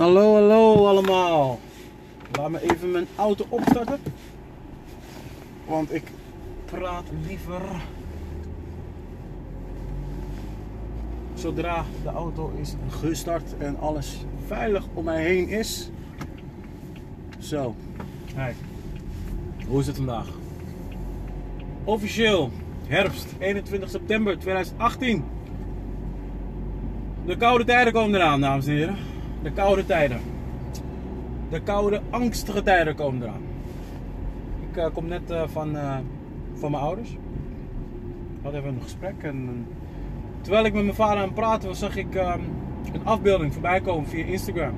Hallo, hallo allemaal. Laat me even mijn auto opstarten. Want ik praat liever zodra de auto is gestart en alles veilig om mij heen is. Zo, kijk. Hoe is het vandaag? Officieel herfst 21 september 2018. De koude tijden komen eraan, dames en heren. De koude tijden. De koude, angstige tijden komen eraan. Ik uh, kom net uh, van, uh, van mijn ouders. Ik had even een gesprek. En terwijl ik met mijn vader aan het praten was, zag ik um, een afbeelding voorbij komen via Instagram.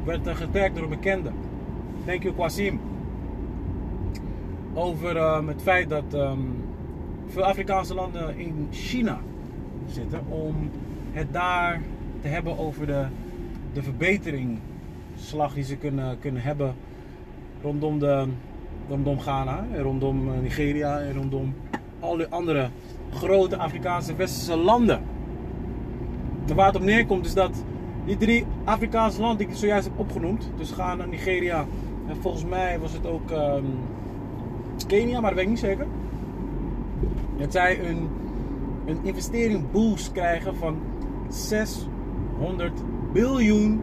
Ik werd getagd door een bekende. Thank you, Kwasim. Over het feit dat um, veel Afrikaanse landen in China zitten om het daar te hebben over de, de verbeteringsslag die ze kunnen, kunnen hebben rondom, de, rondom Ghana, rondom Nigeria en rondom al die andere grote Afrikaanse westerse landen. En waar het op neerkomt is dat die drie Afrikaanse landen die ik zojuist heb opgenoemd, dus Ghana, Nigeria en volgens mij was het ook um, Kenia, maar dat weet ik niet zeker. Dat zij een, een investering boost krijgen van 600 biljoen.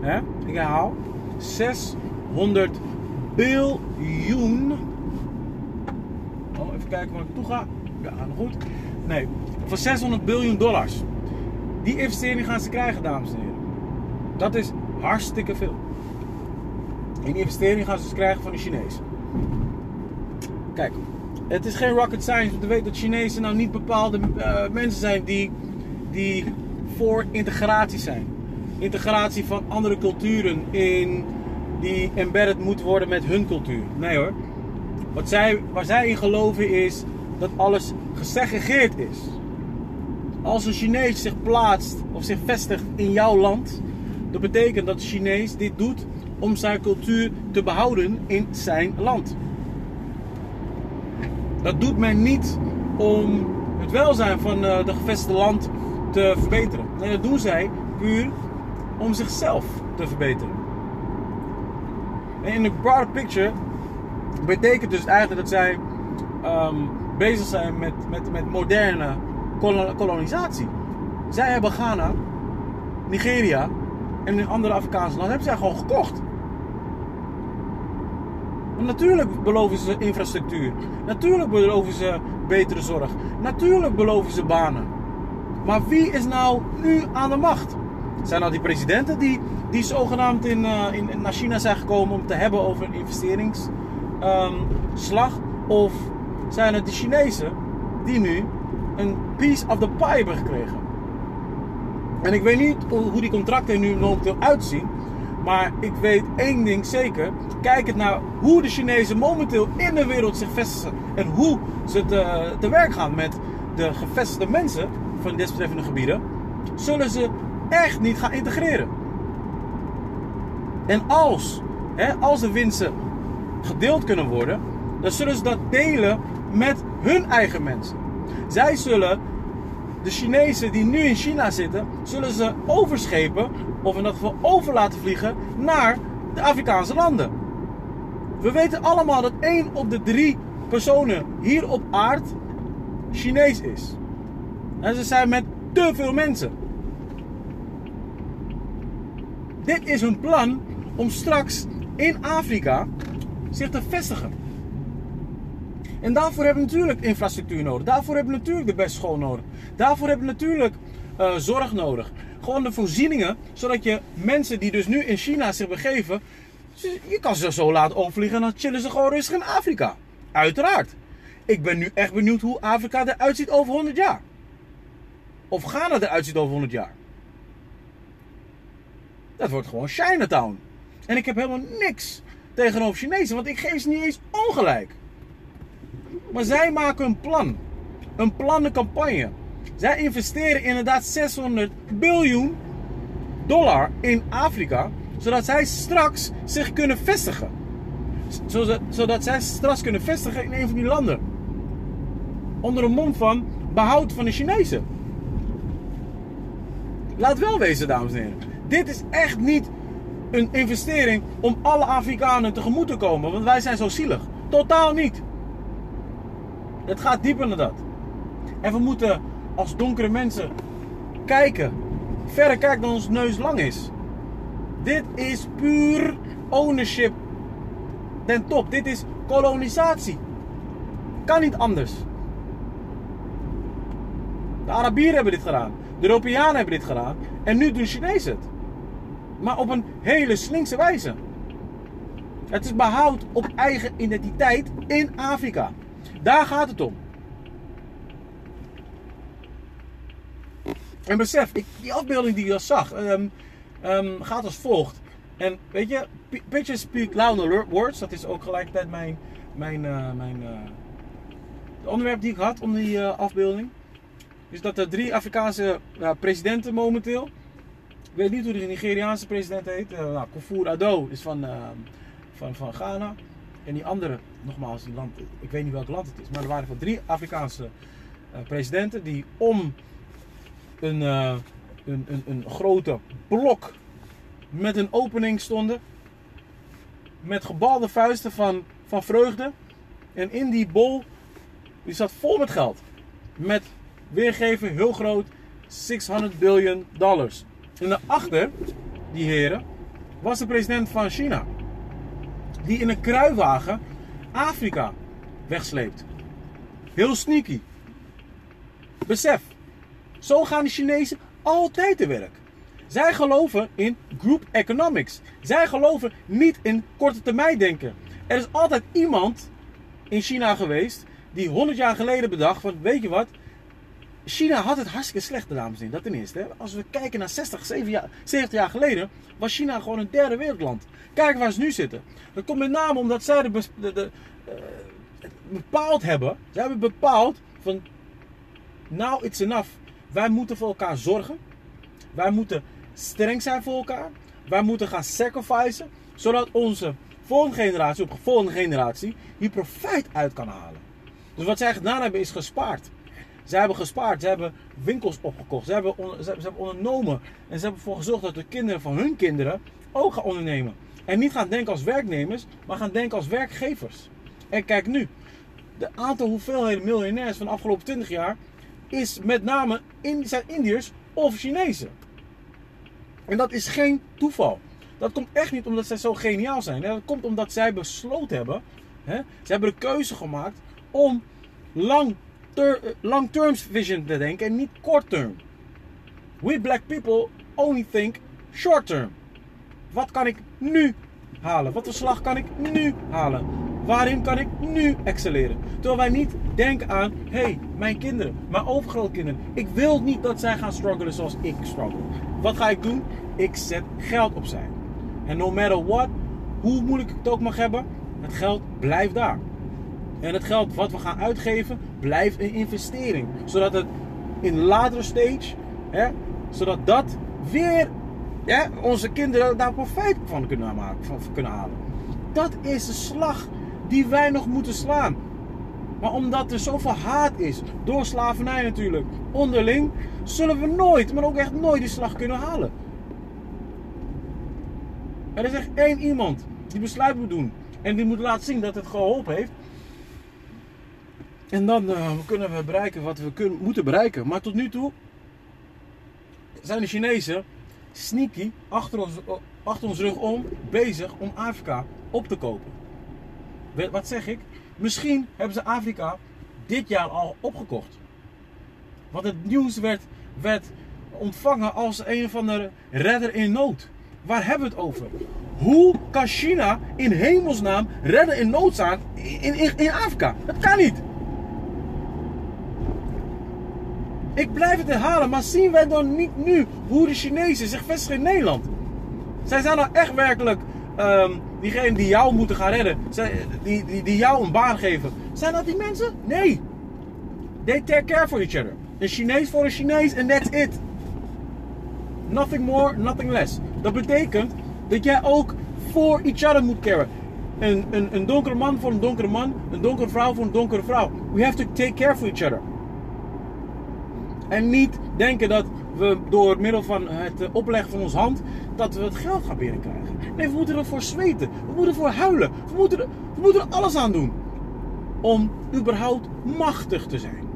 Hè? Ik herhaal. 600 biljoen. Oh, even kijken waar ik toe ga. Ja, nog goed. Nee, van 600 biljoen dollars. Die investering gaan ze krijgen, dames en heren. Dat is hartstikke veel. En die investering gaan ze dus krijgen van de Chinezen. Kijk, het is geen rocket science om te weten dat Chinezen nou niet bepaalde uh, mensen zijn die, die voor integratie zijn. Integratie van andere culturen in die embedded moet worden met hun cultuur. Nee hoor. Wat zij, waar zij in geloven is dat alles gesegregeerd is. Als een Chinees zich plaatst of zich vestigt in jouw land, dat betekent dat de Chinees dit doet om zijn cultuur te behouden in zijn land. Dat doet men niet om het welzijn van uh, de gevestigde land te verbeteren. Nee, dat doen zij puur om zichzelf te verbeteren. En in de broader picture betekent dus eigenlijk dat zij um, bezig zijn met, met, met moderne kolonisatie. Zij hebben Ghana, Nigeria en andere Afrikaanse landen hebben zij gewoon gekocht. Natuurlijk beloven ze infrastructuur. Natuurlijk beloven ze betere zorg. Natuurlijk beloven ze banen. Maar wie is nou nu aan de macht? Zijn dat die presidenten die, die zogenaamd in, uh, in, naar China zijn gekomen om te hebben over een investeringsslag? Of zijn het de Chinezen die nu een piece of the pie hebben gekregen? En ik weet niet hoe die contracten nu momenteel uitzien. Maar ik weet één ding zeker. Kijk het naar hoe de Chinezen momenteel in de wereld zich vestigen. En hoe ze te, te werk gaan met de gevestigde mensen van desbetreffende gebieden. Zullen ze echt niet gaan integreren. En als, hè, als de winsten gedeeld kunnen worden. Dan zullen ze dat delen met hun eigen mensen. Zij zullen de Chinezen die nu in China zitten, zullen ze overschepen, of in dat geval over laten vliegen, naar de Afrikaanse landen. We weten allemaal dat één op de drie personen hier op aard Chinees is. En ze zijn met te veel mensen. Dit is hun plan om straks in Afrika zich te vestigen. En daarvoor hebben we natuurlijk infrastructuur nodig. Daarvoor hebben we natuurlijk de beste school nodig. Daarvoor hebben we natuurlijk uh, zorg nodig. Gewoon de voorzieningen, zodat je mensen die dus nu in China zich begeven, je kan ze zo laten overvliegen en dan chillen ze gewoon rustig in Afrika. Uiteraard. Ik ben nu echt benieuwd hoe Afrika eruit ziet over 100 jaar. Of Ghana eruit ziet over 100 jaar. Dat wordt gewoon Chinatown. En ik heb helemaal niks tegenover Chinezen, want ik geef ze niet eens ongelijk. Maar zij maken een plan. Een plannencampagne. Zij investeren inderdaad 600 biljoen dollar in Afrika, zodat zij straks zich kunnen vestigen. Zodat, zodat zij straks kunnen vestigen in een van die landen. Onder een mond van behoud van de Chinezen. Laat wel wezen, dames en heren. Dit is echt niet een investering om alle Afrikanen tegemoet te komen, want wij zijn zo zielig. Totaal niet. Het gaat dieper dan dat. En we moeten als donkere mensen kijken, verder kijken dan ons neus lang is. Dit is puur ownership ten top. Dit is kolonisatie. Kan niet anders. De Arabieren hebben dit gedaan. De Europeanen hebben dit gedaan. En nu doen Chinezen het. Maar op een hele slinkse wijze. Het is behoud op eigen identiteit in Afrika. Daar gaat het om. En besef, ik, die afbeelding die je zag, ehm, ehm, gaat als volgt. En weet je, pictures speak louder words. Dat is ook gelijkertijd mijn, mijn, uh, mijn uh, onderwerp die ik had om die uh, afbeelding. Dus dat er drie Afrikaanse presidenten momenteel. Ik weet niet hoe de Nigeriaanse president heet. nou, Kofur Addo is van, van, van Ghana. En die andere, nogmaals, die land, ik weet niet welk land het is. Maar er waren van drie Afrikaanse presidenten die om een, een, een, een grote blok met een opening stonden. Met gebalde vuisten van, van vreugde. En in die bol, die zat vol met geld. Met weergeven heel groot 600 biljoen dollars. En daarachter, die heren, was de president van China. Die in een kruiwagen Afrika wegsleept. Heel sneaky. Besef, zo gaan de Chinezen altijd te werk. Zij geloven in group economics. Zij geloven niet in korte termijn denken. Er is altijd iemand in China geweest die 100 jaar geleden bedacht van weet je wat, China had het hartstikke slecht, dames en heren. Dat ten eerste. Als we kijken naar 60, 70 jaar, 70 jaar geleden, was China gewoon een derde wereldland. Kijk waar ze nu zitten. Dat komt met name omdat zij de, de, uh, bepaald hebben. Zij hebben bepaald van, now it's enough. Wij moeten voor elkaar zorgen. Wij moeten streng zijn voor elkaar. Wij moeten gaan sacrificen. Zodat onze volgende generatie, op volgende generatie, hier profijt uit kan halen. Dus wat zij gedaan hebben is gespaard. Zij hebben gespaard, ze hebben winkels opgekocht, ze hebben, ze, hebben ondernomen. En ze hebben ervoor gezorgd dat de kinderen van hun kinderen ook gaan ondernemen. En niet gaan denken als werknemers, maar gaan denken als werkgevers. En kijk nu, de aantal hoeveelheden miljonairs van de afgelopen 20 jaar is met name in, zijn Indiërs of Chinezen. En dat is geen toeval. Dat komt echt niet omdat zij zo geniaal zijn. Dat komt omdat zij besloten hebben. Hè? Ze hebben de keuze gemaakt om lang, ter, long term vision te denken en niet kort term. We black people only think short term. Wat kan ik nu halen? Wat slag kan ik nu halen? Waarin kan ik nu excelleren? Terwijl wij niet denken aan, hé, hey, mijn kinderen, mijn overgrootkinderen. Ik wil niet dat zij gaan struggelen zoals ik struggle. Wat ga ik doen? Ik zet geld opzij. En no matter what, hoe moeilijk ik het ook mag hebben, het geld blijft daar. En het geld wat we gaan uitgeven, blijft een investering. Zodat het in latere stage, hè, zodat dat weer hè, onze kinderen daar profijt van kunnen, maken, van kunnen halen. Dat is de slag die wij nog moeten slaan. Maar omdat er zoveel haat is, door slavernij natuurlijk, onderling, zullen we nooit, maar ook echt nooit die slag kunnen halen. Er is echt één iemand die besluit moet doen. En die moet laten zien dat het geholpen heeft. En dan uh, kunnen we bereiken wat we kunnen, moeten bereiken. Maar tot nu toe zijn de Chinezen sneaky achter ons, achter ons rug om bezig om Afrika op te kopen. Wat zeg ik? Misschien hebben ze Afrika dit jaar al opgekocht. Want het nieuws werd, werd ontvangen als een of andere redder in nood. Waar hebben we het over? Hoe kan China in hemelsnaam redden in nood staan in, in, in Afrika? Dat kan niet. Ik blijf het herhalen, maar zien wij dan niet nu hoe de Chinezen zich vestigen in Nederland? Zij zijn nou echt werkelijk um, diegenen die jou moeten gaan redden, die, die, die jou een baan geven, zijn dat die mensen? Nee. They take care for each other. Een Chinees voor een Chinees en that's it. Nothing more, nothing less. Dat betekent dat jij ook voor each other moet caren. Een, een, een donkere man voor een donkere man, een donkere vrouw voor een donkere vrouw. We have to take care for each other. En niet denken dat we door middel van het opleggen van ons hand, dat we het geld gaan binnenkrijgen. Nee, we moeten ervoor zweten. We moeten ervoor huilen. We moeten, er, moeten er alles aan doen. Om überhaupt machtig te zijn.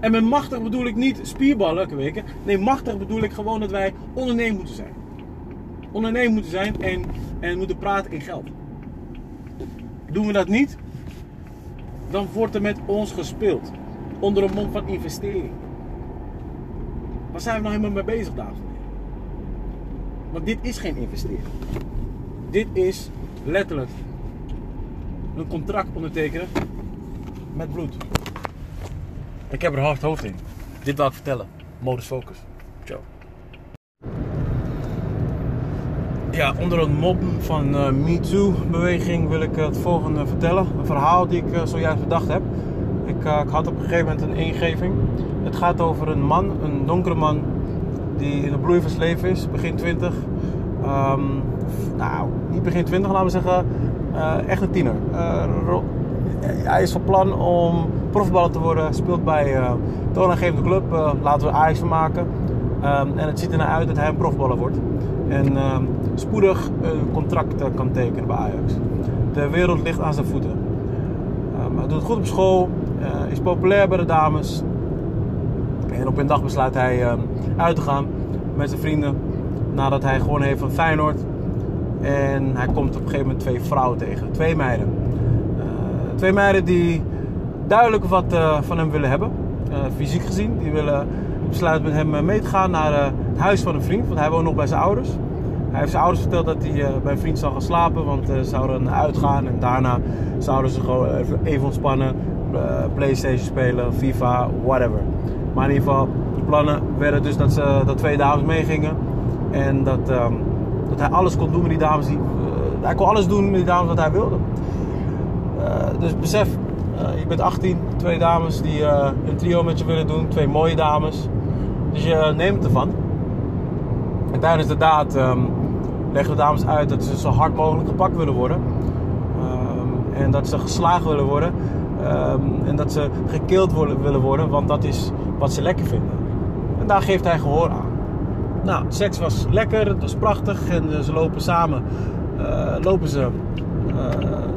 En met machtig bedoel ik niet spierballen weken. Nee, machtig bedoel ik gewoon dat wij ondernemen moeten zijn. Ondernemen moeten zijn en, en moeten praten in geld. Doen we dat niet, dan wordt er met ons gespeeld. Onder een mond van investering. Waar zijn we nou helemaal mee bezig, dames en heren? Want dit is geen investering. Dit is letterlijk een contract ondertekenen met bloed. Ik heb er hard hoofd in. Dit wil ik vertellen. Modus focus. Ciao. Ja, onder het mop van uh, Me Too-beweging wil ik het volgende vertellen. Een verhaal die ik uh, zojuist bedacht heb. Ik, uh, ik, had op een gegeven moment een ingeving. Het gaat over een man, een donkere man, die in de bloei van zijn leven is, begin 20. Um, ehm, nou, niet begin 20, laten we zeggen, echt een tiener. hij is van plan om profballer te worden. Speelt bij uh, toonaangevende club, laten we Ajax van maken. Um, en het ziet er naar uit dat hij een profballer wordt. En uh, spoedig een contract eh, kan tekenen bij Ajax. De wereld ligt aan zijn voeten. Um, hij doet het goed op school, uh, is populair bij de dames. En op een dag besluit hij uh, uit te gaan met zijn vrienden. Nadat hij gewoon heeft van Feyenoord. En hij komt op een gegeven moment twee vrouwen tegen. Twee meiden. Uh, twee meiden die duidelijk wat uh, van hem willen hebben. Fysiek gezien. Die willen besluit met hem mee te gaan naar het huis van een vriend. Want hij woont nog bij zijn ouders. Hij heeft zijn ouders verteld dat hij bij een vriend zou gaan slapen. Want ze zouden uitgaan. En daarna zouden ze gewoon even ontspannen. Playstation spelen, FIFA, whatever. Maar in ieder geval, de plannen werden dus dat, ze, dat twee dames meegingen. En dat, um, dat hij alles kon doen met die dames. Die, uh, hij kon alles doen met die dames wat hij wilde. Uh, dus besef, je bent 18, twee dames die een trio met je willen doen. Twee mooie dames. Dus je neemt ervan. En tijdens de daad um, leggen de dames uit dat ze zo hard mogelijk gepakt willen worden. Um, en dat ze geslagen willen worden. Um, en dat ze gekild willen worden, want dat is wat ze lekker vinden. En daar geeft hij gehoor aan. Nou, seks was lekker, het was prachtig en uh, ze lopen samen. Uh, lopen ze, uh,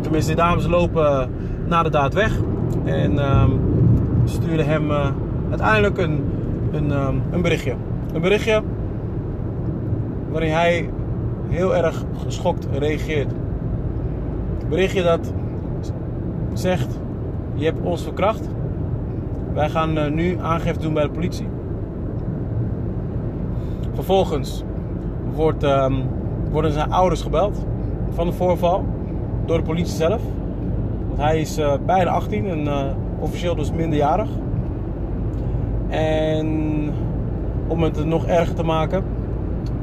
tenminste, de dames lopen na de daad weg. En um, sturen hem uiteindelijk een, een, um, een berichtje. Een berichtje waarin hij heel erg geschokt reageert. Een berichtje dat zegt: Je hebt ons verkracht. Wij gaan uh, nu aangifte doen bij de politie. Vervolgens wordt, um, worden zijn ouders gebeld van de voorval door de politie zelf. Want hij is uh, bijna 18 en uh, officieel dus minderjarig. En om het nog erger te maken,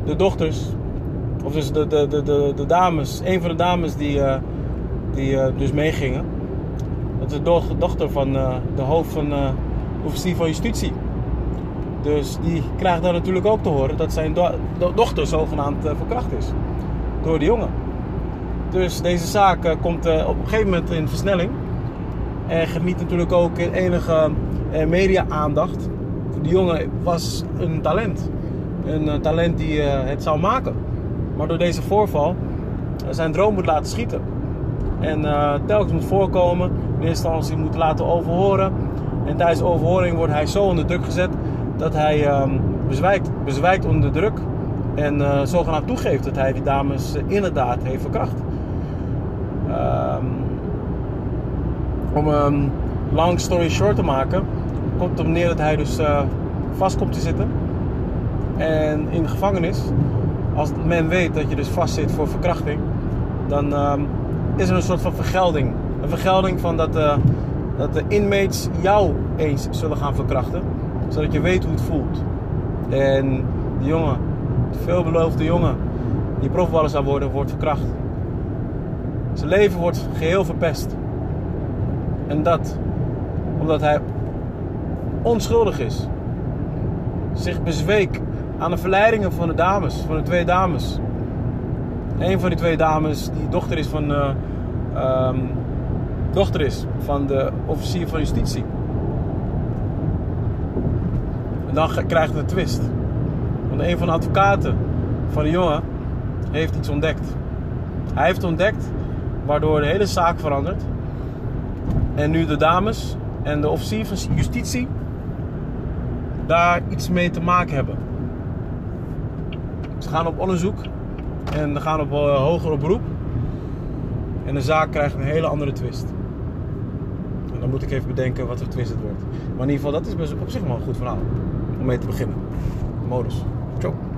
de dochters, of dus de, de, de, de, de dames, een van de dames die, die dus meegingen, de dochter van de hoofd van de officier van justitie. Dus die krijgt dan natuurlijk ook te horen dat zijn do do dochter zogenaamd uh, verkracht is. Door de jongen. Dus deze zaak uh, komt uh, op een gegeven moment in versnelling. En geniet natuurlijk ook enige media-aandacht. Die jongen was een talent. Een talent die het zou maken. Maar door deze voorval zijn droom moet laten schieten. En telkens moet voorkomen. In eerste instantie moet laten overhoren. En tijdens de overhoring wordt hij zo onder druk gezet dat hij um, bezwijkt, bezwijkt onder de druk. En uh, zogenaamd toegeeft dat hij die dames uh, inderdaad heeft verkracht. Um, om een long story short te maken, komt het op neer dat hij dus uh, vast komt te zitten. En in de gevangenis, als men weet dat je dus vast zit voor verkrachting, dan is er een soort van vergelding. Een vergelding van dat, dat de inmates jou eens zullen gaan verkrachten zodat je weet hoe het voelt. En die jongen, de veelbeloofde jongen, die profballer zou worden, wordt verkracht. Zijn leven wordt geheel verpest. En dat omdat hij onschuldig is. Zich bezweek aan de verleidingen van de dames, van de twee dames. Een van die twee dames, die dochter is van, uh, um, dochter is van de officier van justitie. dan ge- krijgt het een twist. Want een van de advocaten van de jongen heeft iets ontdekt. Hij heeft ontdekt waardoor de hele zaak verandert. En nu de dames en de officier van justitie daar iets mee te maken hebben. Ze gaan op onderzoek en gaan op eh, hoger beroep. En de zaak krijgt een hele andere twist. Dan moet ik even bedenken wat voor twist wordt. Maar in ieder geval, dat is op zich wel een goed verhaal. Om mee te beginnen. Modus. Ciao.